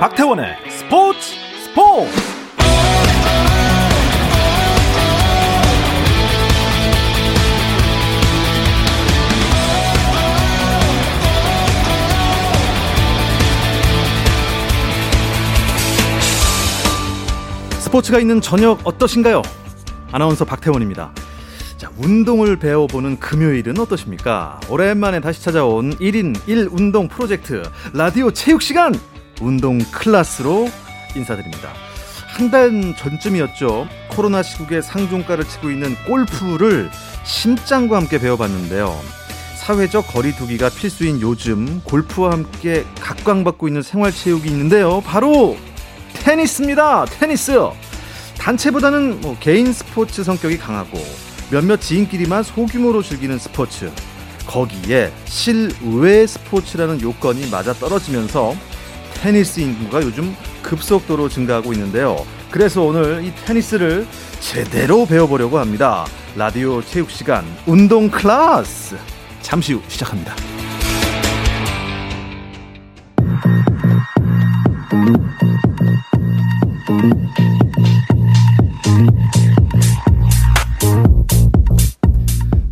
박태원의 스포츠 스포츠 스포츠가 있는 저녁 어떠신가요? 아나운서 박태원입니다. 자, 운동을 배워보는 금요일은 어떠십니까? 오랜만에 다시 찾아온 1인 1운동 프로젝트 라디오 체육 시간 운동 클래스로 인사드립니다. 한 달 전쯤이었죠. 코로나 시국에 상종가를 치고 있는 골프를 심장과 함께 배워봤는데요. 사회적 거리두기가 필수인 요즘 골프와 함께 각광받고 있는 생활체육이 있는데요. 바로 테니스입니다. 테니스. 단체보다는 뭐 개인 스포츠 성격이 강하고 몇몇 지인끼리만 소규모로 즐기는 스포츠. 거기에 실외 스포츠라는 요건이 맞아 떨어지면서 테니스 인구가 요즘 급속도로 증가하고 있는데요. 그래서 오늘 이 테니스를 제대로 배워보려고 합니다. 라디오 체육 시간 운동 클래스. 잠시 후 시작합니다.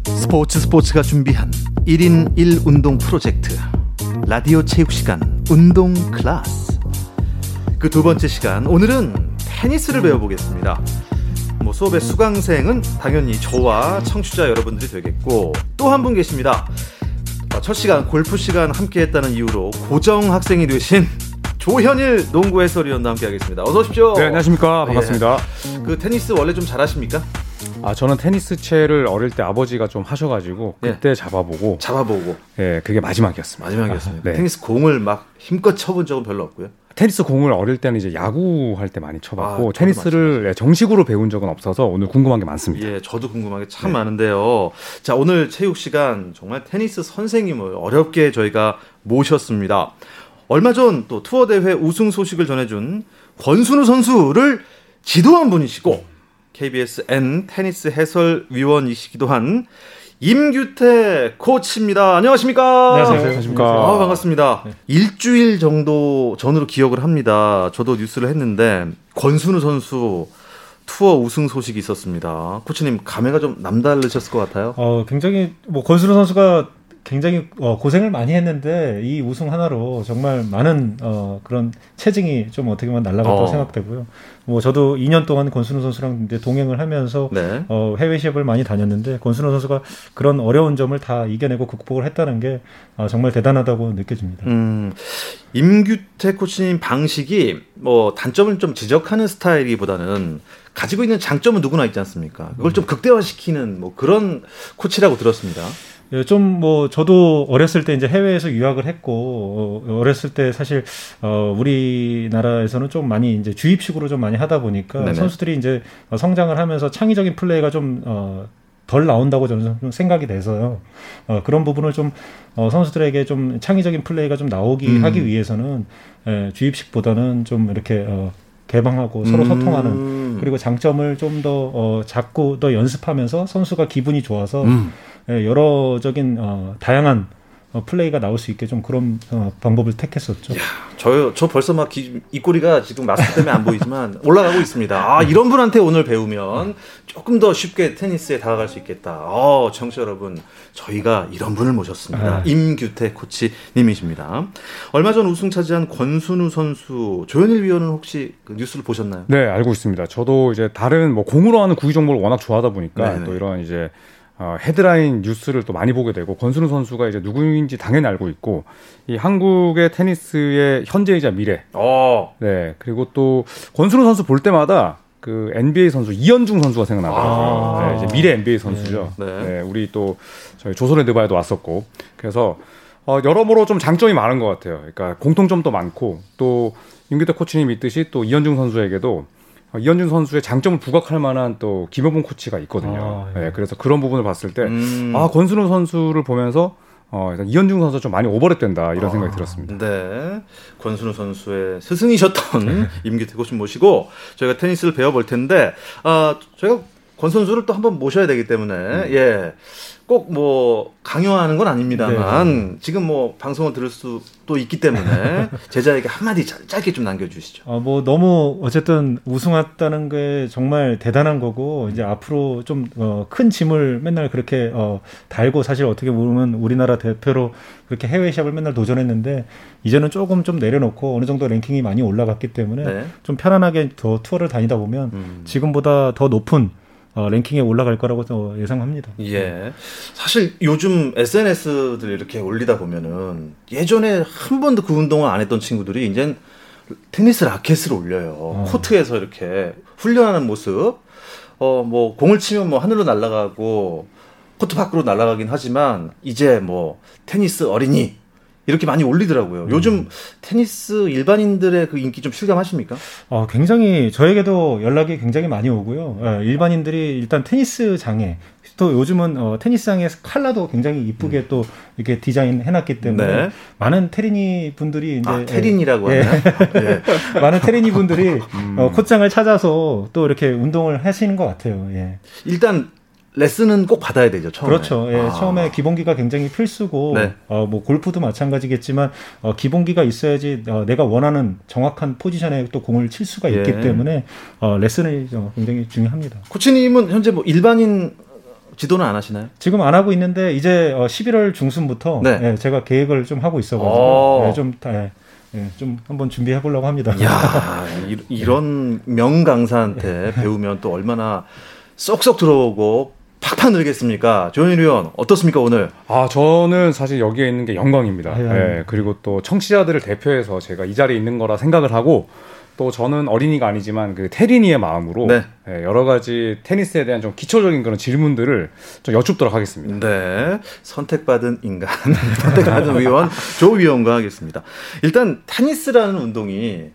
스포츠 스포츠가 준비한 1인 1 운동 프로젝트 라디오 체육 시간 운동 클래스 그 두 번째 시간 오늘은 테니스를 배워보겠습니다 뭐 수업의 수강생은 당연히 저와 청취자 여러분들이 되겠고 또 한 분 계십니다 어, 첫 시간 골프 시간 함께 했다는 이유로 고정 학생이 되신 조현일 농구 해설위원과 함께 하겠습니다 어서 오십시오 네, 안녕하십니까. 반갑습니다. 예. 그 테니스 원래 좀 잘하십니까? 아, 저는 테니스 채를 어릴 때 아버지가 좀 하셔가지고 예. 그때 잡아보고, 잡아보고 예, 그게 마지막이었습니다. 마지막이었습니다 아, 네. 테니스 공을 막 힘껏 쳐본 적은 별로 없고요 테니스 공을 어릴 때는 이제 야구 할 때 많이 아, 쳐봤고, 저도 테니스를 예, 정식으로 배운 적은 없어서 오늘 궁금한 게 많습니다. 예, 저도 궁금한 게 참 네. 많은데요. 자, 오늘 체육 시간 정말 테니스 선생님을 어렵게 저희가 모셨습니다. 얼마 전 또 투어 대회 우승 소식을 전해준 권순우 선수를 지도한 분이시고 KBS N 테니스 해설위원이시기도 한 임규태 코치입니다. 안녕하십니까? 안녕하세요. 안녕하십니까. 아, 반갑습니다. 네. 일주일 정도 전으로 기억을 합니다. 저도 뉴스를 했는데 권순우 선수 투어 우승 소식이 있었습니다. 코치님 감회가 좀 남다르셨을 것 같아요. 어, 굉장히 뭐 권순우 선수가 굉장히 어, 고생을 많이 했는데 이 우승 하나로 정말 많은 어, 그런 체증이 좀 어떻게 보면 날라갔다고 어. 생각되고요. 뭐 저도 2년 동안 권순우 선수랑 이제 동행을 하면서 네. 어, 해외 시합을 많이 다녔는데 권순우 선수가 그런 어려운 점을 다 이겨내고 극복을 했다는 게 아, 정말 대단하다고 느껴집니다. 음, 임규태 코치님 방식이 뭐 단점을 좀 지적하는 스타일이보다는 가지고 있는 장점은 누구나 있지 않습니까? 그걸 좀 극대화시키는 뭐 그런 코치라고 들었습니다. 예, 좀뭐 저도 어렸을 때 이제 해외에서 유학을 했고 어, 어렸을 때 사실 어 우리나라에서는 좀 많이 이제 주입식으로 좀 많이 하다 보니까 네네. 선수들이 이제 어, 성장을 하면서 창의적인 플레이가 좀어 덜 나온다고 저는 좀 생각이 돼서요. 어, 그런 부분을 좀 어, 선수들에게 좀 창의적인 플레이가 좀 나오기 음. 하기 위해서는 예, 주입식보다는 좀 이렇게 어, 개방하고 서로 음. 소통하는 그리고 장점을 좀더 어, 자꾸 더 연습하면서 선수가 기분이 좋아서 음. 예, 여러적인 어, 다양한 어, 플레이가 나올 수 있게 좀 그런 어, 방법을 택했었죠. 저, 저 벌써 막 기- 입꼬리가 지금 마스크 때문에 안 보이지만 올라가고 있습니다. 아, 이런 분한테 오늘 배우면 조금 더 쉽게 테니스에 다가갈 수 있겠다. 어, 청취자 여러분, 저희가 이런 분을 모셨습니다. 아. 임규태 코치님이십니다. 얼마 전 우승 차지한 권순우 선수, 조현일 위원은 혹시 그 뉴스를 보셨나요? 네, 알고 있습니다. 저도 이제 다른 뭐 공으로 하는 구위 정보를 워낙 좋아하다 보니까 네네. 또 이런 이제 어, 헤드라인 뉴스를 또 많이 보게 되고 권순우 선수가 이제 누구인지 당연히 알고 있고 이 한국의 테니스의 현재이자 미래 어, 네 그리고 또 권순우 선수 볼 때마다 그 NBA 선수 이현중 선수가 생각나더라고요. 아. 네, 이제 미래 NBA 선수죠. 네. 네. 우리 또 저희 조선의 드바에도 왔었고 그래서 어, 여러모로 좀 장점이 많은 것 같아요. 그러니까 공통점도 많고 또 윤기태 코치님 있듯이 또 이현중 선수에게도 어, 이현중 선수의 장점을 부각할 만한 또 김효봉 코치가 있거든요. 아, 예. 네, 그래서 그런 부분을 봤을 때 음. 아, 권순우 선수를 보면서 어, 일단 이현중 선수 좀 많이 오버랩 된다 이런 생각이 들었습니다. 네. 권순우 선수의 스승이셨던 임규태 코치 모시고 저희가 테니스를 배워볼 텐데, 아, 저희가 권 선수를 또 한번 모셔야 되기 때문에 예. 꼭 뭐 강요하는 건 아닙니다만 지금 뭐 방송을 들을 수도 있기 때문에 제자에게 한마디 짧- 짧게 좀 남겨주시죠. 아, 뭐 너무 어쨌든 우승했다는 게 정말 대단한 거고 이제 앞으로 좀 어, 큰 짐을 맨날 그렇게 어, 달고 사실 어떻게 보면 우리나라 대표로 그렇게 해외 시합을 맨날 도전했는데 이제는 조금 좀 내려놓고 어느 정도 랭킹이 많이 올라갔기 때문에 네. 좀 편안하게 더 투어를 다니다 보면 음. 지금보다 더 높은 어, 랭킹에 올라갈 거라고 또 예상합니다. 예. 사실 요즘 SNS들 이렇게 올리다 보면은 예전에 한 번도 그 운동을 안 했던 친구들이 이제 테니스 라켓을 올려요. 어. 코트에서 이렇게 훈련하는 모습. 어, 뭐 공을 치면 뭐 하늘로 날아가고 코트 밖으로 날아가긴 하지만 이제 뭐 테니스 어린이 이렇게 많이 올리더라고요. 요즘 테니스 일반인들의 그 인기 좀 실감하십니까? 어, 굉장히 저에게도 연락이 굉장히 많이 오고요. 예, 일반인들이 일단 테니스 장에 또 요즘은 어, 테니스장의 컬러도 굉장히 이쁘게 또 이렇게 디자인 해놨기 때문에 네. 많은 테리니 분들이 이제 아, 테린이라고 예, 하나요? 예. 예, 많은 테리니 분들이 어, 콧장을 찾아서 또 이렇게 운동을 하시는 것 같아요. 예. 일단 레슨은 꼭 받아야 되죠. 처음에. 그렇죠. 예, 아. 처음에 기본기가 굉장히 필수고, 네. 어, 뭐 골프도 마찬가지겠지만 어, 기본기가 있어야지 어, 내가 원하는 정확한 포지션에 또 공을 칠 수가 있기 예. 때문에 어, 레슨이 어, 굉장히 중요합니다. 코치님은 현재 뭐 일반인 지도는 안 하시나요? 지금 안 하고 있는데 이제 어, 11월 중순부터 네. 예, 제가 계획을 좀 하고 오. 있어가지고 예, 좀, 다, 예, 예, 좀 한번 준비해 보려고 합니다. 야 이런 명강사한테 배우면 또 얼마나 쏙쏙 들어오고 팍팍 늘겠습니까? 조현일 의원 어떻습니까 오늘? 아, 저는 사실 여기에 있는 게 영광입니다. 예. 그리고 또 청취자들을 대표해서 제가 이 자리에 있는 거라 생각을 하고 또 저는 어린이가 아니지만 그 테린이의 마음으로 네. 예, 여러 가지 테니스에 대한 좀 기초적인 그런 질문들을 좀 여쭙도록 하겠습니다. 네 선택받은 인간 선택받은 위원 조 위원과 하겠습니다. 일단 테니스라는 운동이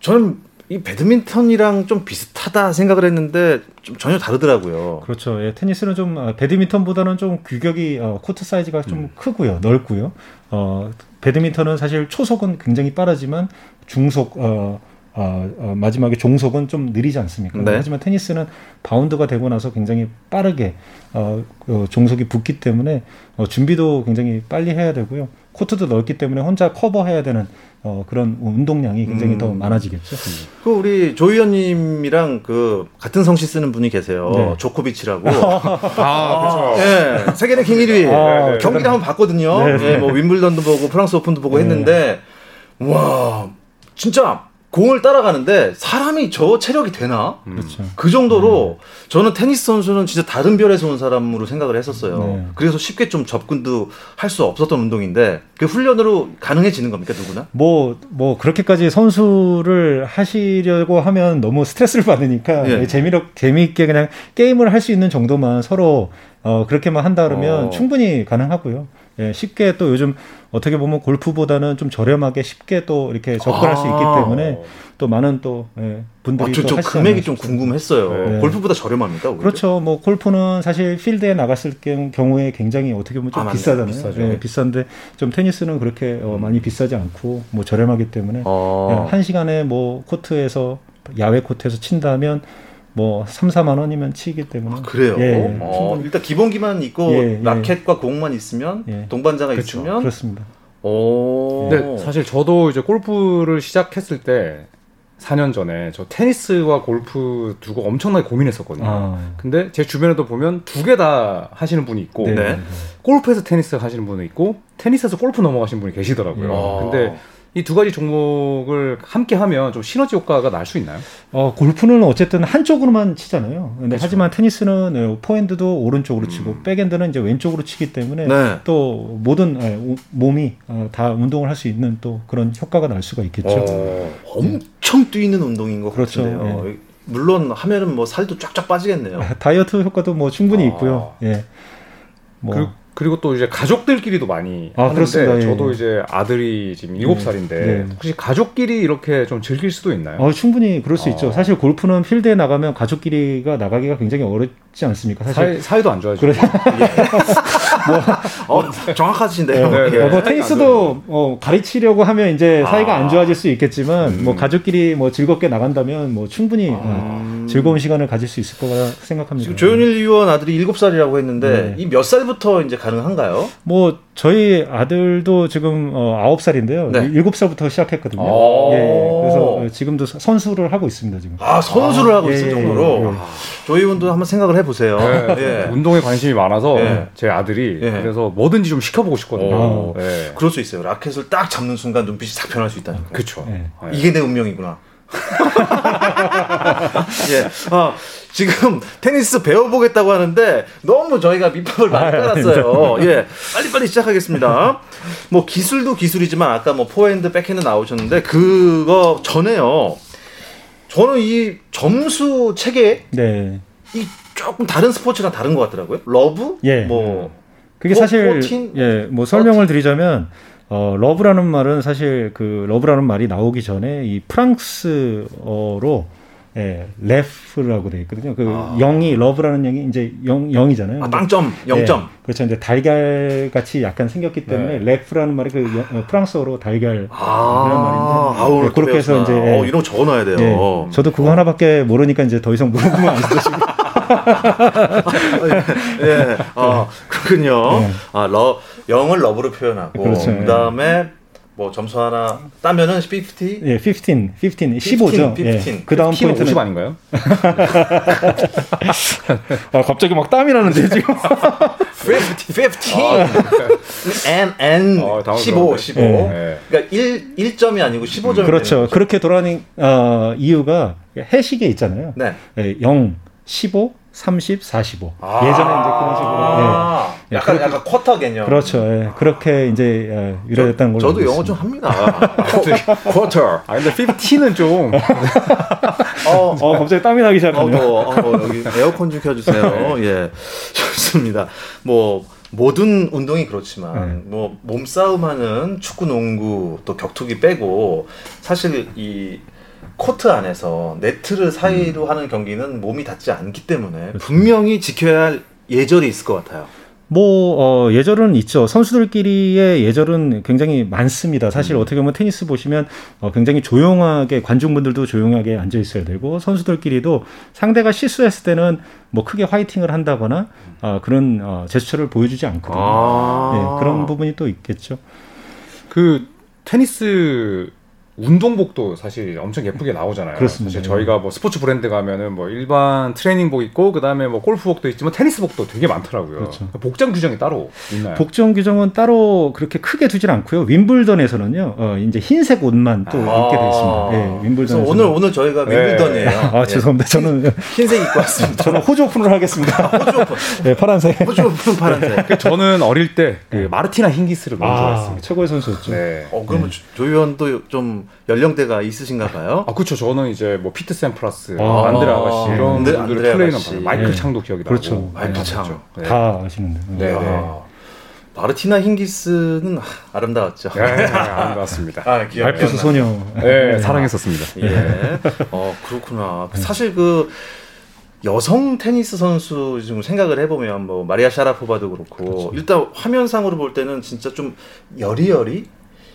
저는 이 배드민턴이랑 좀 비슷하다 생각을 했는데 좀 전혀 다르더라고요. 그렇죠. 예, 테니스는 좀 어, 배드민턴보다는 좀 규격이 어, 코트 사이즈가 좀 음. 크고요, 넓고요. 어, 배드민턴은 사실 초속은 굉장히 빠르지만 중속 어, 어, 어, 마지막에 종속은 좀 느리지 않습니까? 네. 하지만 테니스는 바운드가 되고 나서 굉장히 빠르게 어, 그 종속이 붙기 때문에 어, 준비도 굉장히 빨리 해야 되고요. 코트도 넓기 때문에 혼자 커버해야 되는 어, 그런 운동량이 굉장히 음. 더 많아지겠죠. 그 우리 조 위원님이랑 그 같은 성씨 쓰는 분이 계세요. 네. 조코비치라고. 아, 그렇죠. 예, 세계 랭킹 1위. 아, 경기를 한번 봤거든요. 네, 네. 예, 뭐 윈블던도 보고 프랑스 오픈도 보고 네. 했는데 와, 진짜 공을 따라가는데 사람이 저 체력이 되나? 그렇죠. 그 정도로 저는 테니스 선수는 진짜 다른 별에서 온 사람으로 생각을 했었어요. 네. 그래서 쉽게 좀 접근도 할 수 없었던 운동인데 그 훈련으로 가능해지는 겁니까 누구나? 뭐, 뭐, 그렇게까지 선수를 하시려고 하면 너무 스트레스를 받으니까 예. 재미로, 재미있게 그냥 게임을 할 수 있는 정도만 서로, 어, 그렇게만 한다 그러면 어. 충분히 가능하고요. 예, 쉽게 또 요즘 어떻게 보면 골프보다는 좀 저렴하게 쉽게 또 이렇게 접근할 수 있기 아. 때문에 또 많은 또, 예, 분들이 아, 저, 또저 금액이 좀. 궁금했어요. 네. 골프보다 저렴합니까? 오히려? 그렇죠. 뭐 골프는 사실 필드에 나갔을 경- 경우에 굉장히 어떻게 보면 좀 아. 비싸잖아요. 예, 비싼데 좀 테니스는 그렇게 어, 많이 비싸지 않고 뭐 저렴하기 때문에 어. 그냥 한 시간에 뭐 코트에서 야외 코트에서 친다면 뭐 3, 4만 원이면 치기 때문에 아, 그래요? 예, 예. 어, 일단 기본기만 있고 예, 예. 라켓과 공만 있으면 예. 동반자가 그렇죠. 있으면 그렇습니다. 오. 근데 사실 저도 이제 골프를 시작했을 때 4년 전에 저 테니스와 골프 두고 엄청나게 고민했었거든요. 아. 근데 제 주변에도 보면 두 개 다 하시는 분이 있고 네. 네. 골프에서 테니스 하시는 분이 있고 테니스에서 골프 넘어가신 분이 계시더라고요. 어. 근데 이 두 가지 종목을 함께 하면 좀 시너지 효과가 날 수 있나요? 어, 골프는 어쨌든 한쪽으로만 치잖아요. 근데 그렇죠. 하지만 테니스는 예, 포핸드도 오른쪽으로 치고 음. 백핸드는 이제 왼쪽으로 치기 때문에 네. 또 모든 예, 우- 몸이 어, 다 운동을 할 수 있는 또 그런 효과가 날 수가 있겠죠. 어, 엄청 뛰는 운동인 것 그렇죠. 같은데요. 물론 하면은 뭐 살도 쫙쫙 빠지겠네요. 다이어트 효과도 뭐 충분히 아. 있고요. 예. 뭐 그, 그리고 또 이제 가족들끼리도 많이 아, 하는데 그렇습니다. 예, 저도 예. 이제 아들이 지금 7살인데 네. 혹시 가족끼리 이렇게 좀 즐길 수도 있나요? 어, 충분히 그럴 수 아. 있죠. 사실 골프는 필드에 나가면 가족끼리가 나가기가 굉장히 어려, 좋지 않습니까? 사실 사이, 도안 좋아지죠. 그렇죠. 뭐, 어, 정확하신데요. 네, 네. 예. 뭐 테니스도 어, 가르치려고 하면 이제 사이가 아. 안 좋아질 수 있겠지만 음. 뭐 가족끼리 뭐 즐겁게 나간다면 뭐 충분히 아. 어, 즐거운 시간을 가질 수 있을 거라 생각합니다. 지금 조현일 의원 아들이 7살이라고 했는데 네. 이몇 살부터 이제 가능한가요? 뭐 저희 아들도 지금 어, 9살인데요. 네. 7살부터 시작했거든요. 아. 예, 그래서 지금도 선수를 하고 있습니다, 지금. 아, 선수를 아. 하고 예, 있을 정도로. 예, 예. 조희 의원도 한번 생각을 해 보세요. 네. 예. 운동에 관심이 많아서 제 아들이 그래서 뭐든지 좀 시켜보고 싶거든요. 네. 그럴 수 있어요. 라켓을 딱 잡는 순간 눈빛이 싹 변할 수 있다니까. 그렇죠. 이게 내 운명이구나. 예. 어, 지금 테니스 배워보겠다고 하는데 너무 저희가 밑밥을 많이 아, 깔았어요. 예. 빨리빨리 시작하겠습니다. 뭐 기술도 기술이지만 아까 뭐 포핸드, 백핸드 나오셨는데 그거 전에요. 저는 이 점수 체계 네. 이 조금 다른 스포츠랑 다른 것 같더라고요. 러브? 예. 뭐 그게 사실 예, 뭐 설명을 드리자면 어, 러브라는 말은 사실 그 러브라는 말이 나오기 전에 이 프랑스어로 예, l'œuf라고 돼 있거든요. 그 아. 영이 러브라는 영이 이제 영 영이잖아요. 아, 빵점, 영점. 예, 그렇죠. 이제 달걀 같이 약간 생겼기 때문에 네. l'œuf라는 말이 그 여, 어, 프랑스어로 달걀이라는 아. 말인데. 아우, 네, 그렇게 해서 이제 예, 어, 이런 거 적어 놔야 돼요. 예, 저도 그거 어. 하나밖에 모르니까 이제 더 이상 물어보면 안 되죠. 예, 어, 그렇군요. 네. 아, 러, 영을 러브로 표현하고 그렇죠. 그다음에 뭐 점수 하나 따면은 50? 예, 15, 15, 15죠. 15. 예. 그 다음 포인트는 50 아닌가요? 아, 갑자기 막 땀이 나는데 지금. 50, 15. 아, and and 어, 15, 15. 네. 그러니까 1 1점이 아니고 15점이 그렇죠. 그렇게 돌아가는 어, 이유가 해시계 있잖아요. 네. 예, 0, 15, 30, 45. 아~ 예전에 이제 그런 식으로. 네. 약간 그렇게, 약간 쿼터 개념. 그렇죠. 예. 그렇게 이제 예, 유래됐다는 걸로. 저도 영어 좀 합니다. 쿼터. 아 근데 15는 좀. 어, 어, 갑자기 땀이 나기 시작하네요. 어, 어, 어, 여기 에어컨 좀 켜주세요. 예, 좋습니다. 뭐. 모든 운동이 그렇지만 네. 뭐 몸싸움하는 축구, 농구 또 격투기 빼고 사실 이 코트 안에서 네트를 사이로 음. 하는 경기는 몸이 닿지 않기 때문에 그렇죠. 분명히 지켜야 할 예절이 있을 것 같아요. 뭐 어, 예절은 있죠. 선수들끼리의 예절은 굉장히 많습니다. 사실 음. 어떻게 보면 테니스 보시면 어, 굉장히 조용하게 관중분들도 조용하게 앉아 있어야 되고 선수들끼리도 상대가 실수했을 때는 뭐 크게 화이팅을 한다거나 어, 그런 어, 제스처를 보여주지 않거든요. 아~ 네, 그런 부분이 또 있겠죠. 그 테니스 운동복도 사실 엄청 예쁘게 나오잖아요. 그렇습니다. 사실 저희가 뭐 스포츠 브랜드 가면은 뭐 일반 트레이닝복 있고 그다음에 뭐 골프복도 있지만 테니스복도 되게 많더라고요. 그렇죠. 복장 규정이 따로 있나요? 복장 규정은 따로 그렇게 크게 두질 않고요. 윔블던에서는요. 어 이제 흰색 옷만 또 아~ 입게 돼 있습니다. 예, 윔블던. 오늘 오늘 저희가 네. 윔블던이에요. 네. 아, 죄송합니다. 저는 흰색 입고 왔습니다. 저는 호주 오픈을 하겠습니다. 호주 오픈. 네, 파란색. 호주 오픈 파란색. 그 저는 어릴 때그 네. 마르티나 힝기스를 너무 아, 좋아했습니다. 최고의 선수였죠. 네. 어, 그러면 네. 조의원도 좀 연령대가 있으신가 봐요. 아 그렇죠. 저는 이제 뭐 피트 샘플라스, 아, 안드레 아가씨 이런 안드, 분들의 플레이는 마이클 네. 창도 기억이 그렇죠. 나고. 마이클 네. 창. 네. 다 아시는데. 네. 네. 마르티나 힝기스는 아 름다웠죠. 네, 아름다웠습니다. 아, 알프스 소녀. 네, 사랑했었습니다. 예. 어, 그렇구나. 사실 그 여성 테니스 선수 지금 생각을 해보면 뭐 마리아 샤라포바도 그렇고 그렇죠. 일단 화면상으로 볼 때는 진짜 좀 여리여리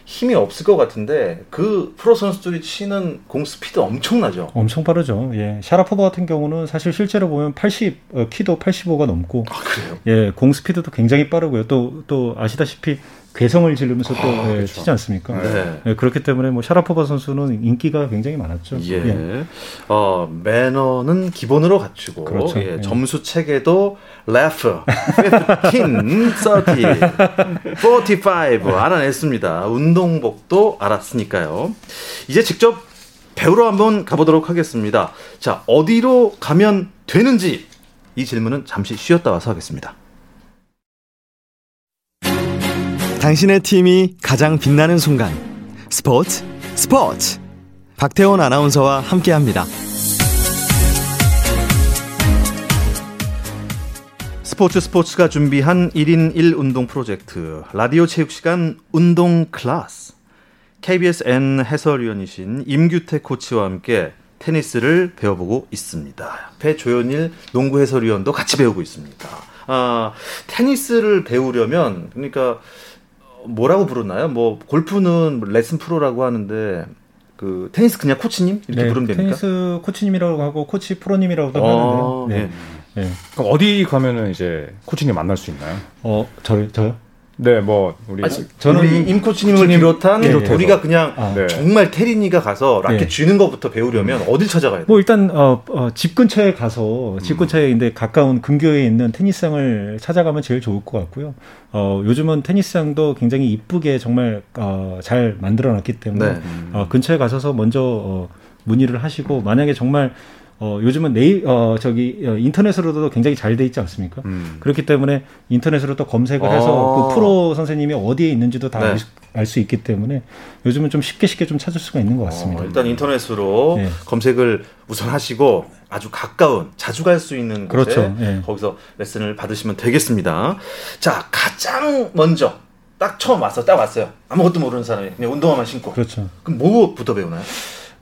힘이 없을 것 같은데 그 프로 선수들이 치는 공 스피드 엄청나죠. 엄청 빠르죠. 예. 샤라포바 같은 경우는 사실 실제로 보면 80 어, 키도 85가 넘고 아, 그래요? 예, 공 스피드도 굉장히 빠르고요. 또 또 아시다시피 괴성을 지르면서 또 아, 예, 그렇죠. 치지 않습니까? 네. 예, 그렇기 때문에 뭐 샤라포바 선수는 인기가 굉장히 많았죠. 예. 예. 어, 매너는 기본으로 갖추고 그렇죠. 예, 예. 점수 체계도 레프, 15, 30, 45 알아냈습니다. 운동복도 알았으니까요. 이제 직접 배우러 한번 가보도록 하겠습니다. 자, 어디로 가면 되는지 이 질문은 잠시 쉬었다 와서 하겠습니다. 당신의 팀이 가장 빛나는 순간 스포츠 스포츠 박태원 아나운서와 함께합니다. 스포츠 스포츠가 준비한 1인 1 운동 프로젝트 라디오 체육 시간 운동 클래스 KBS N 해설위원이신 임규태 코치와 함께 테니스를 배워보고 있습니다. 배 조현일 농구 해설위원도 같이 배우고 있습니다. 아, 테니스를 배우려면 그러니까 뭐라고 부르나요? 뭐 골프는 레슨 프로라고 하는데 그 테니스 그냥 코치님 이렇게 네, 부르면 됩니까? 테니스 코치님이라고 하고 코치 프로님이라고도 어, 하는데요. 네. 네. 그럼 어디 가면은 이제 코치님 만날 수 있나요? 어, 저 저요? 네, 뭐 우리 아니, 저는 우리 임 코치님을 코치님 비롯한 비롯해서. 우리가 그냥 아, 네. 정말 테린이가 가서 라켓 네. 쥐는 것부터 배우려면 어딜 찾아가야 돼요? 뭐 일단 어, 어, 집 근처에 가서 집 근처에 있는데 가까운 근교에 있는 테니스장을 찾아가면 제일 좋을 것 같고요. 어, 요즘은 테니스장도 굉장히 이쁘게 정말 어, 잘 만들어놨기 때문에 네. 어, 근처에 가셔서 먼저 어, 문의를 하시고 만약에 정말 어, 요즘은 네이 어, 저기 어, 인터넷으로도 굉장히 잘 돼 있지 않습니까? 음. 그렇기 때문에 인터넷으로 또 검색을 아. 해서 그 프로 선생님이 어디에 있는지도 다 네. 알수 있기 때문에 요즘은 좀 쉽게 쉽게 좀 찾을 수가 있는 것 같습니다. 어, 일단 인터넷으로 네. 검색을 우선 하시고 아주 가까운 자주 갈 수 있는 곳에 그렇죠. 예. 거기서 레슨을 받으시면 되겠습니다. 자 가장 먼저 딱 처음 왔어 딱 왔어요 아무것도 모르는 사람이 그냥 운동화만 신고 그렇죠. 그럼 뭐부터 배우나요?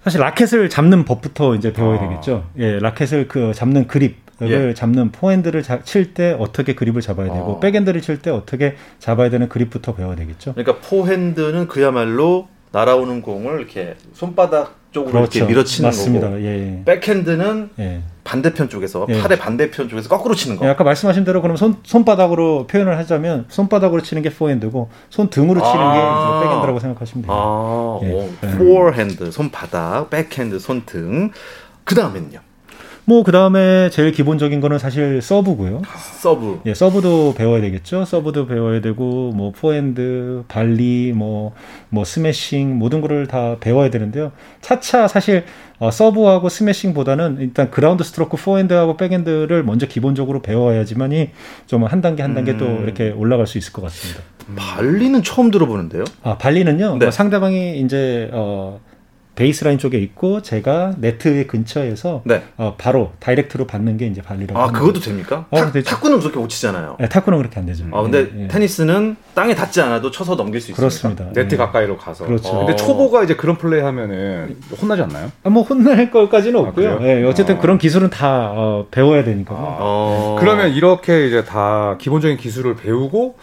사실 라켓을 잡는 법부터 이제 배워야 아. 되겠죠. 예, 라켓을 그 잡는 그립 을 예. 잡는 포핸드를 칠 때 어떻게 그립을 잡아야 되고 아. 백핸드를 칠 때 어떻게 잡아야 되는 그립부터 배워야 되겠죠. 그러니까 포핸드는 그야말로 날아오는 공을 이렇게 손바닥 쪽으로 이렇게 밀어치는 그렇죠. 맞습니다. 거고 예. 백핸드는 예. 반대편 쪽에서 예. 팔의 반대편 쪽에서 거꾸로 치는 거. 예, 아까 말씀하신 대로 그럼 손 손바닥으로 표현을 하자면 손바닥으로 치는 게 포핸드고 손 등으로 치는 아. 게 백핸드라고 생각하시면 돼요. 아, 예. 포핸드 손바닥, 백핸드 손등. 그 다음에는요. 뭐 그다음에 제일 기본적인 거는 사실 서브고요. 서브. 예, 서브도 배워야 되겠죠. 서브도 배워야 되고 뭐 포핸드, 발리, 뭐뭐 스매싱 모든 거를 다 배워야 되는데요. 차차 사실 어, 서브하고 스매싱보다는 일단 그라운드 스트로크 포핸드하고 백핸드를 먼저 기본적으로 배워야지만이 좀 한 단계 한 단계 또 음. 이렇게 올라갈 수 있을 것 같습니다. 발리는 처음 들어보는데요. 아 발리는요. 네. 어, 상대방이 이제 어 베이스라인 쪽에 있고 제가 네트 근처에서 네. 어, 바로 다이렉트로 받는 게 이제 발리라고. 아, 그것도 거죠. 됩니까? 어, 탁, 되죠. 탁구는 그렇게 못 치잖아요. 네, 탁구는 그렇게 안 되죠. 아, 근데 예, 예. 테니스는 땅에 닿지 않아도 쳐서 넘길 수 있습니다. 그렇습니다. 네트 예. 가까이로 가서. 그렇죠. 어. 근데 어. 초보가 이제 그런 플레이 하면은 혼나지 않나요? 아, 뭐 혼날 것까지는 아, 없고요. 그래요? 예, 어쨌든 아. 그런 기술은 다 어, 배워야 되니까. 요 어. 그러면 이렇게 이제 다 기본적인 기술을 배우고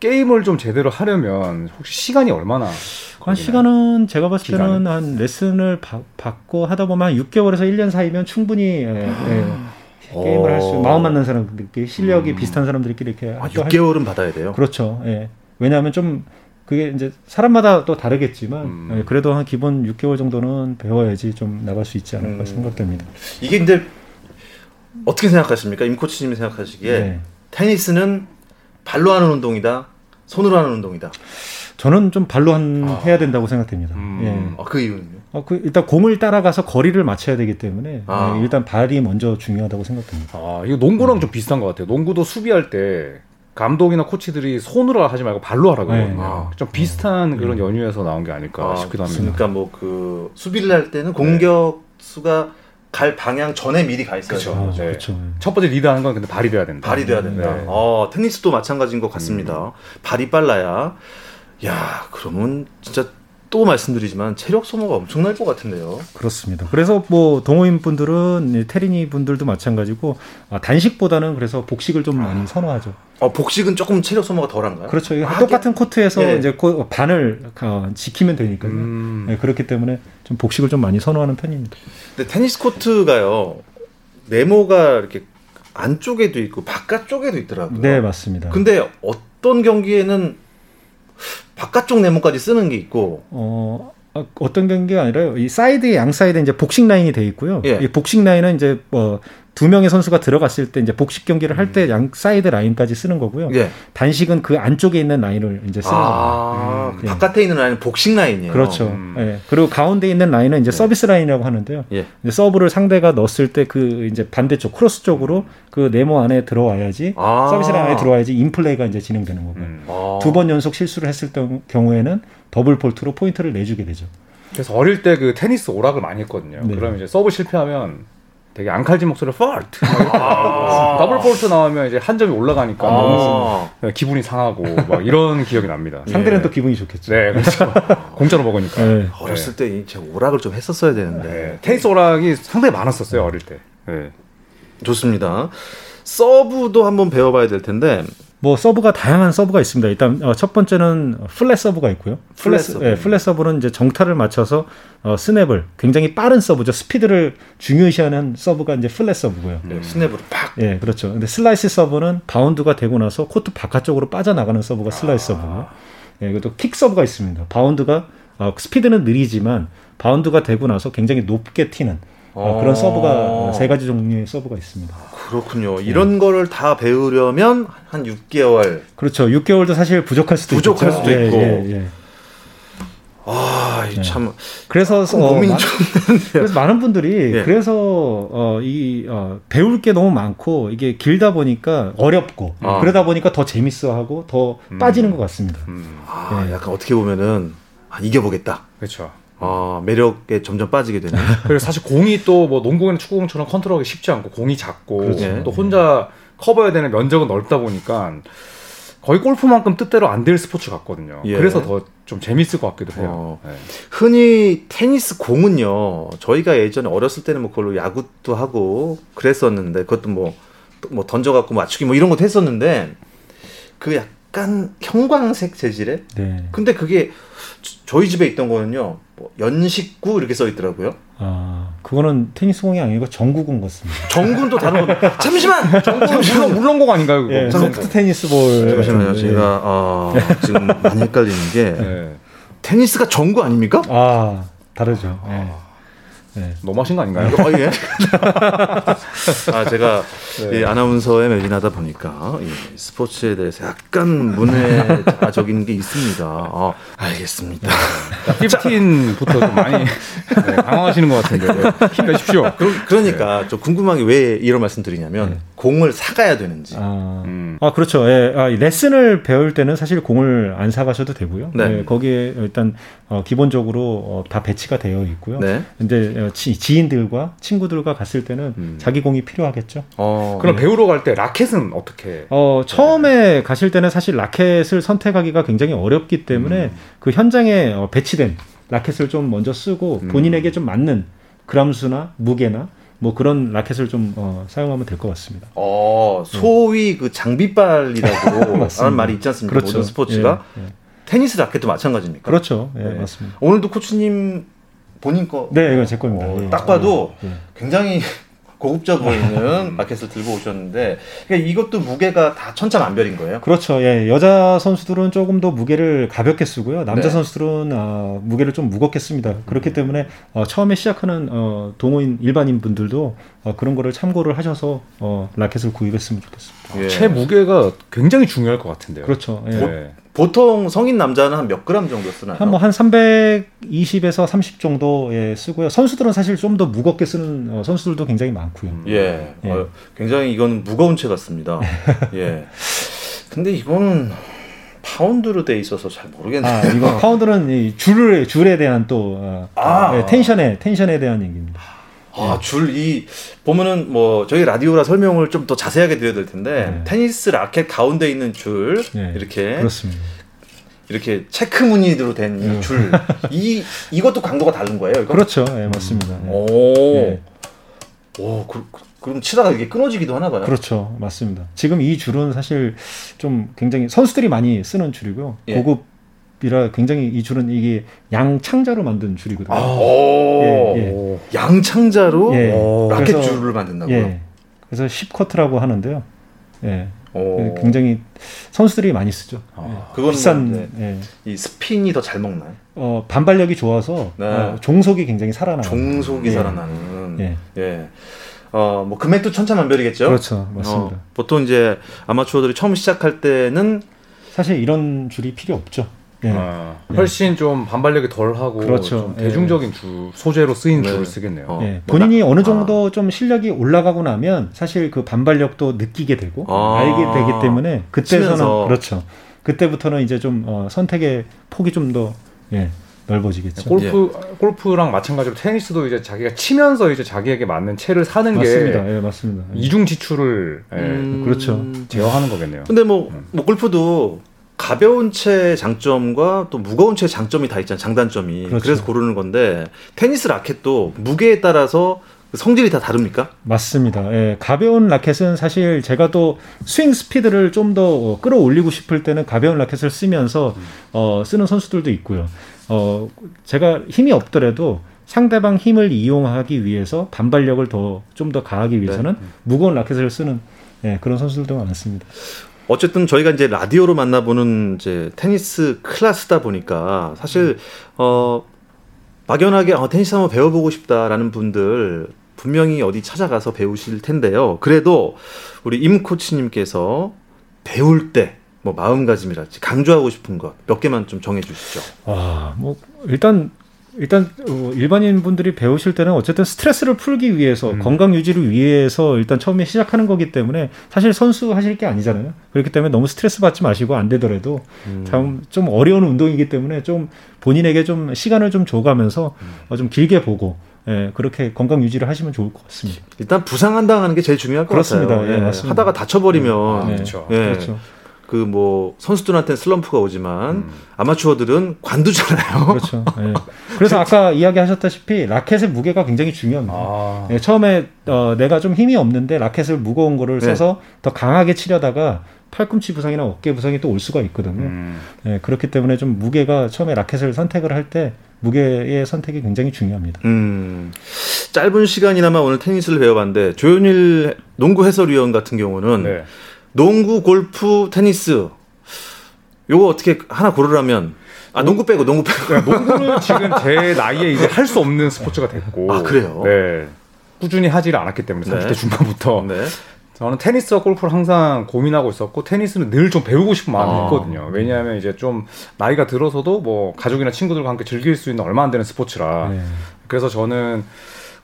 게임을 좀 제대로 하려면 혹시 시간이 얼마나? 한 걸리나요? 시간은 제가 봤을 때는 기간은? 한 레슨을 받- 받고 하다 보면 한 6개월에서 1년 사이면 충분히 예, 예, 게임을 할 수, 어. 마음 맞는 사람들끼리 실력이 비슷한 사람들끼리 이렇게 아, 또 할- 6개월은 받아야 돼요. 그렇죠. 예. 왜냐하면 좀 그게 이제 사람마다 또 다르겠지만 음. 예, 그래도 한 기본 6개월 정도는 배워야지 좀 나갈 수 있지 않을까 음. 생각됩니다. 이게 근데 어떻게 생각하십니까? 임 코치님이 생각하시기에 네. 테니스는 발로 하는 운동이다. 손으로 하는 운동이다. 저는 좀 발로 한, 아. 해야 된다고 생각됩니다. 음. 예. 아, 그 이유는요? 어, 그 일단 공을 따라가서 거리를 맞춰야 되기 때문에 아. 예, 일단 발이 먼저 중요하다고 생각됩니다. 아, 이거 농구랑 좀 비슷한 것 같아요. 농구도 수비할 때 감독이나 코치들이 손으로 하지 말고 발로 하라고 네. 아. 좀 비슷한 그런 네. 연유에서 나온 게 아닐까 아, 싶기도 합니다. 그러니까 뭐 그 수비를 할 때는 공격 수가 갈 방향 전에 미리 가 있어야. 돼요. 아, 네. 그렇죠. 첫 번째 리드하는 건 근데 발이 돼야 된다. 발이 돼야 된다. 네. 어, 테니스도 마찬가지인 것 같습니다. 발이 빨라야. 야, 그러면 진짜 또 말씀드리지만 체력 소모가 엄청날 것 같은데요. 그렇습니다. 그래서 뭐 동호인 분들은 이 테리니 분들도 마찬가지고 아, 단식보다는 그래서 복식을 좀 많이 선호하죠. 어, 복식은 조금 체력 소모가 덜한가요? 그렇죠. 아, 똑같은 코트에서 예. 이제 그 반을 어, 지키면 되니까요. 음. 네, 그렇기 때문에 좀 복식을 좀 많이 선호하는 편입니다. 근데 테니스 코트가요. 네모가 이렇게 안쪽에도 있고 바깥쪽에도 있더라고요. 네, 맞습니다. 근데 어떤 경기에는 바깥쪽 네모까지 쓰는 게 있고 어, 어, 어떤 경기가 아니라요. 이 사이드 양 사이드 이제 복식 라인이 돼 있고요. 예. 이 복식 라인은 이제 뭐 두 명의 선수가 들어갔을 때 이제 복식 경기를 할 때 양 사이드 라인까지 쓰는 거고요. 예. 단식은 그 안쪽에 있는 라인을 이제 쓰는 겁니다. 아, 음, 그 예. 바깥에 있는 라인은 복식 라인이에요. 그렇죠. 음. 예. 그리고 가운데 있는 라인은 이제 서비스 라인이라고 하는데요. 예. 이제 서브를 상대가 넣었을 때 그 이제 반대쪽 크로스 쪽으로 그 네모 안에 들어와야지 아. 서비스 라인 안에 들어와야지 인플레이가 이제 진행되는 거고요. 음. 아. 두번 연속 실수를 했을 때- 경우에는 더블 폴트로 포인트를 내주게 되죠. 그래서 어릴 때 그 테니스 오락을 많이 했거든요. 네. 그러면 이제 서브 실패하면 되게 앙칼진 목소리로 폴트 더블 폴트 나오면 이제 한 점이 올라가니까 너무 아, 기분이 상하고 막 이런 기억이 납니다. 상대는 예. 또 기분이 좋겠죠. 네, 그렇죠. 공짜로 먹으니까. 네. 어렸을 때 이- 제가 오락을 좀 했었어야 되는데 네, 테니스 오락이 상당히 많았었어요 어릴 때. 네. 좋습니다. 서브도 한번 배워봐야 될 텐데 뭐 서브가 다양한 서브가 있습니다. 일단 어, 첫 번째는 플랫 서브가 있고요. 플랫 플랫, 서브. 예, 플랫 서브는 이제 정타를 맞춰서 어, 스냅을 굉장히 빠른 서브죠. 스피드를 중요시하는 서브가 이제 플랫 서브고요. 네, 스냅으로 팍 예, 그렇죠. 근데 슬라이스 서브는 바운드가 되고 나서 코트 바깥쪽으로 빠져나가는 서브가 슬라이스 서브고요. 예, 그리고 킥 서브가 있습니다. 바운드가 어, 스피드는 느리지만 바운드가 되고 나서 굉장히 높게 튀는 어, 그런 어. 서브가 어, 세 가지 종류의 서브가 있습니다. 그렇군요. 이런 거를 다 배우려면 한 6개월. 그렇죠. 6개월도 사실 부족할 수도 부족할 있죠. 수도 있고. 예, 예. 아, 이참 그래서 좀 어, 고민이 마- 좀 그래서 많은 분들이 예. 그래서 어, 이 어, 배울 게 너무 많고 이게 길다 보니까 어렵고 아. 그러다 보니까 더 재밌어하고 더 음. 빠지는 것 같습니다. 음, 아, 예. 약간 어떻게 보면은 아, 이겨보겠다. 그렇죠. 아, 매력에 점점 빠지게 되는. 그리고 사실 공이 또 뭐 농구나 축구공처럼 컨트롤하기 쉽지 않고 공이 작고 그렇죠. 또 혼자 커버해야 되는 면적은 넓다 보니까 거의 골프만큼 뜻대로 안 될 스포츠 같거든요. 예. 그래서 더 좀 재밌을 것 같기도 해요. 어. 네. 흔히 테니스 공은요. 저희가 예전에 어렸을 때는 뭐 그걸로 야구도 하고 그랬었는데 그것도 뭐, 또뭐 던져갖고 맞추기 뭐 이런 것도 했었는데 그 약 간 형광색 재질의 네. 근데 그게 저- 저희 집에 있던 거는요. 뭐 연식구 이렇게 써 있더라고요. 아 그거는 테니스 공이 아니고 전구공 같습니다. 정군도 다른 건데 잠시만 물론 물론공 아닌가요? 그거? 예. 소프트 테니스 볼. 잠시만요. 제가 어, 지금 많이 헷갈리는 게 네. 테니스가 정구 아닙니까? 아 다르죠. 예. 네. 너무 하신 거 아닌가요? 어, 예. 아, 제가 네. 이 아나운서에 매진하다 보니까 이 스포츠에 대해서 약간 문외적인 게 있습니다. 아, 알겠습니다. 15부터 좀 많이 네, 당황하시는 것 같은데 네. 힘내십시오. 그러, 니까좀 궁금한 게 왜 이런 말씀 드리냐면 공을 사가야 되는지. 아, 음. 아 그렇죠. 예, 아, 이 레슨을 배울 때는 사실 공을 안 사가셔도 되고요. 네. 예, 거기에 일단 어, 기본적으로 어, 다 배치가 되어 있고요. 네. 근데 어, 지, 지인들과 친구들과 갔을 때는 음. 자기 공이 필요하겠죠. 어, 그럼 배우러 갈 때 라켓은 어떻게? 어, 처음에 가실 때는 사실 라켓을 선택하기가 굉장히 어렵기 때문에 음. 그 현장에 어, 배치된 라켓을 좀 먼저 쓰고 음. 본인에게 좀 맞는 그람수나 무게나 뭐 그런 라켓을 좀 어, 사용하면 될 것 같습니다. 어, 소위 그 장비빨이라고. 하는 말이 있지 않습니까? 모든 스포츠가 예, 예. 테니스 라켓도 마찬가지입니까? 그렇죠. 예, 네. 맞습니다. 오늘도 코치님 본인 거 네, 이건 제 겁니다. 어, 예. 딱 봐도 예. 굉장히 고급져 보이는 라켓을 들고 오셨는데 그러니까 이것도 무게가 다 천차만별인 거예요. 그렇죠. 예, 여자 선수들은 조금 더 무게를 가볍게 쓰고요. 남자 네. 선수들은 어, 무게를 좀 무겁게 씁니다. 그렇기 때문에 어, 처음에 시작하는 어, 동호인 일반인 분들도 어, 그런 거를 참고를 하셔서 어, 라켓을 구입했으면 좋겠습니다. 예. 체 무게가 굉장히 중요할 것 같은데요. 그렇죠. 예. 네. 보통 성인 남자는 한 몇 그램 정도 쓰나요? 한 뭐한 320에서 30 정도에 쓰고요. 선수들은 사실 좀 더 무겁게 쓰는 어, 선수들도 굉장히 많고요. 예, 예. 어, 굉장히 이건 무거운 채 같습니다. 예. 근데 이거는 파운드로 돼 있어서 잘 모르겠네요. 아, 이거 파운드는 이 줄에 줄에 대한 또 어, 아. 예, 텐션에 텐션에 대한 얘기입니다. 아, 줄 이 보면은 뭐 저희 라디오라 설명을 좀 더 자세하게 드려야 될 텐데 네. 테니스 라켓 가운데 있는 줄 예, 이렇게 그렇습니다. 이렇게 체크 무늬로 된이 줄. 이 이것도 강도가 다른 거예요, 이거? 그렇죠. 예, 맞습니다. 예. 오. 예. 오, 그, 럼 치다가 이게 끊어지기도 하나 봐요. 그렇죠. 맞습니다. 지금 이 줄은 사실 좀 굉장히 선수들이 많이 쓰는 줄이고요. 예. 고급 이라 굉장히 이 줄은 이게 양창자로 만든 줄이거든요. 아, 오. 예, 예. 양창자로 예. 라켓 줄을 만든다고요? 예. 그래서 10커트라고 하는데요. 예. 오. 굉장히 선수들이 많이 쓰죠. 아, 예. 그거는 비싼 뭐, 네. 예. 이 스핀이 더 잘 먹나요? 어, 반발력이 좋아서 네. 어, 종속이 굉장히 살아나요. 종속이 예. 살아나는. 예. 예. 어, 뭐 금액도 천차만별이겠죠. 그렇죠. 맞습니다. 어, 보통 이제 아마추어들이 처음 시작할 때는 사실 이런 줄이 필요 없죠. 예. 아, 훨씬 좀 반발력이 덜하고 그렇죠. 좀 예. 대중적인 줄 소재로 쓰인 네. 줄을 쓰겠네요. 어. 예, 뭐 본인이 나- 어느 정도 좀 실력이 올라가고 나면 사실 그 반발력도 느끼게 되고 아. 알게 되기 때문에 그때서는 치면서. 그렇죠. 그때부터는 이제 좀 어, 선택의 폭이 좀더 예, 넓어지겠죠. 골프 예. 골프랑 마찬가지로 테니스도 이제 자기가 치면서 이제 자기에게 맞는 채를 사는 맞습니다. 게 예, 맞습니다. 이중 지출을 예, 음... 그렇죠. 제어하는 거겠네요. 근데 뭐, 음. 뭐 골프도 가벼운 채 장점과 또 무거운 채 장점이 다 있잖아요. 장단점이. 그렇죠. 그래서 고르는 건데 테니스 라켓도 무게에 따라서 성질이 다 다릅니까? 맞습니다. 예, 가벼운 라켓은 사실 제가 또 스윙 스피드를 좀 더 끌어올리고 싶을 때는 가벼운 라켓을 쓰면서 어, 쓰는 선수들도 있고요. 어, 제가 힘이 없더라도 상대방 힘을 이용하기 위해서 반발력을 더 좀더 가하기 위해서는 네. 무거운 라켓을 쓰는 예, 그런 선수들도 많습니다. 어쨌든 저희가 이제 라디오로 만나보는 이제 테니스 클래스다 보니까 사실 어 막연하게 어, 테니스 한번 배워보고 싶다라는 분들 분명히 어디 찾아가서 배우실 텐데요. 그래도 우리 임 코치님께서 배울 때 뭐 마음가짐이랄지 강조하고 싶은 것 몇 개만 좀 정해 주시죠. 아, 뭐 일단 일단 어, 일반인 분들이 배우실 때는 어쨌든 스트레스를 풀기 위해서 음. 건강 유지를 위해서 일단 처음에 시작하는 거기 때문에 사실 선수 하실 게 아니잖아요. 그렇기 때문에 너무 스트레스 받지 마시고 안 되더라도 음. 좀 어려운 운동이기 때문에 좀 본인에게 좀 시간을 좀 줘가면서 음. 어, 좀 길게 보고 예, 그렇게 건강 유지를 하시면 좋을 것 같습니다. 일단 부상 안 당하는 게 제일 중요할 것 그렇습니다. 같아요. 예, 맞습니다. 하다가 다쳐버리면 네. 그렇죠. 예, 그렇죠. 그 뭐 선수들한테는 슬럼프가 오지만 음. 아마추어들은 관두잖아요. 그렇죠. 예. 그래서 아까 이야기하셨다시피 라켓의 무게가 굉장히 중요합니다. 아. 예, 처음에 어, 내가 좀 힘이 없는데 라켓을 무거운 거를 네. 써서 더 강하게 치려다가 팔꿈치 부상이나 어깨 부상이 또 올 수가 있거든요. 음. 예, 그렇기 때문에 좀 무게가 처음에 라켓을 선택을 할 때 무게의 선택이 굉장히 중요합니다. 음, 짧은 시간이나마 오늘 테니스를 배워봤는데 조현일 농구 해설위원 같은 경우는 네. 농구, 골프, 테니스 요거 어떻게 하나 고르라면 아 농구 빼고 농구 빼고 네, 농구는 지금 제 나이에 이제 할 수 없는 스포츠가 됐고 아 그래요? 네 꾸준히 하지를 않았기 때문에 30대 네. 중반부터 네. 저는 테니스와 골프를 항상 고민하고 있었고 테니스는 늘 좀 배우고 싶은 마음이 아. 있거든요. 왜냐하면 이제 좀 나이가 들어서도 뭐 가족이나 친구들과 함께 즐길 수 있는 얼마 안 되는 스포츠라. 네. 그래서 저는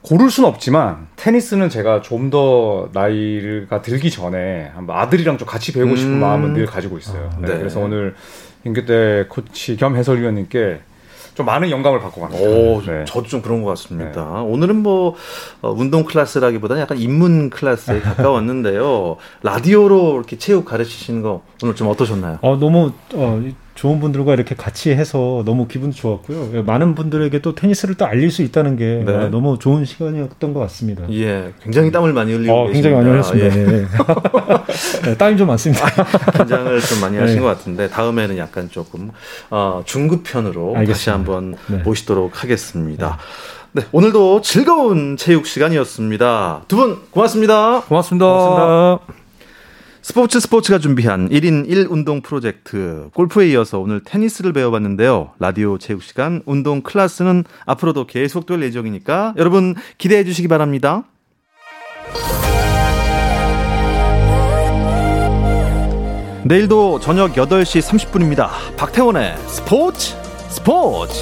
고를 수는 없지만 테니스는 제가 좀 더 나이가 들기 전에 한번 아들이랑 좀 같이 배우고 싶은 음. 마음은 늘 가지고 있어요. 아, 네. 네. 그래서 오늘 임규태 코치 겸 해설위원님께 좀 많은 영감을 받고 갑니다. 오, 네. 저도 좀 그런 것 같습니다. 네. 오늘은 뭐 어, 운동 클래스라기보다는 약간 입문 클래스에 가까웠는데요. 라디오로 이렇게 체육 가르치시는 거 오늘 좀 어떠셨나요? 어, 너무 어, 좋은 분들과 이렇게 같이 해서 너무 기분 좋았고요. 예, 많은 분들에게 또 테니스를 또 알릴 수 있다는 게 네. 아, 너무 좋은 시간이었던 것 같습니다. 예, 굉장히 땀을 많이 흘리고 어, 굉장히 많이 흘렸습니다. 예. 네. 네, 땀이 좀 많습니다. 긴장을 좀 많이 하신 네. 것 같은데 다음에는 약간 조금 어, 중급편으로 알겠습니다. 다시 한번 네. 모시도록 하겠습니다. 네. 오늘도 즐거운 체육 시간이었습니다. 두 분 고맙습니다. 고맙습니다. 고맙습니다. 스포츠 스포츠가 준비한 1인 1 운동 프로젝트 골프에 이어서 오늘 테니스를 배워봤는데요. 라디오 체육 시간 운동 클래스는 앞으로도 계속될 예정이니까 여러분 기대해 주시기 바랍니다. 내일도 저녁 8시 30분입니다. 박태원의 스포츠 스포츠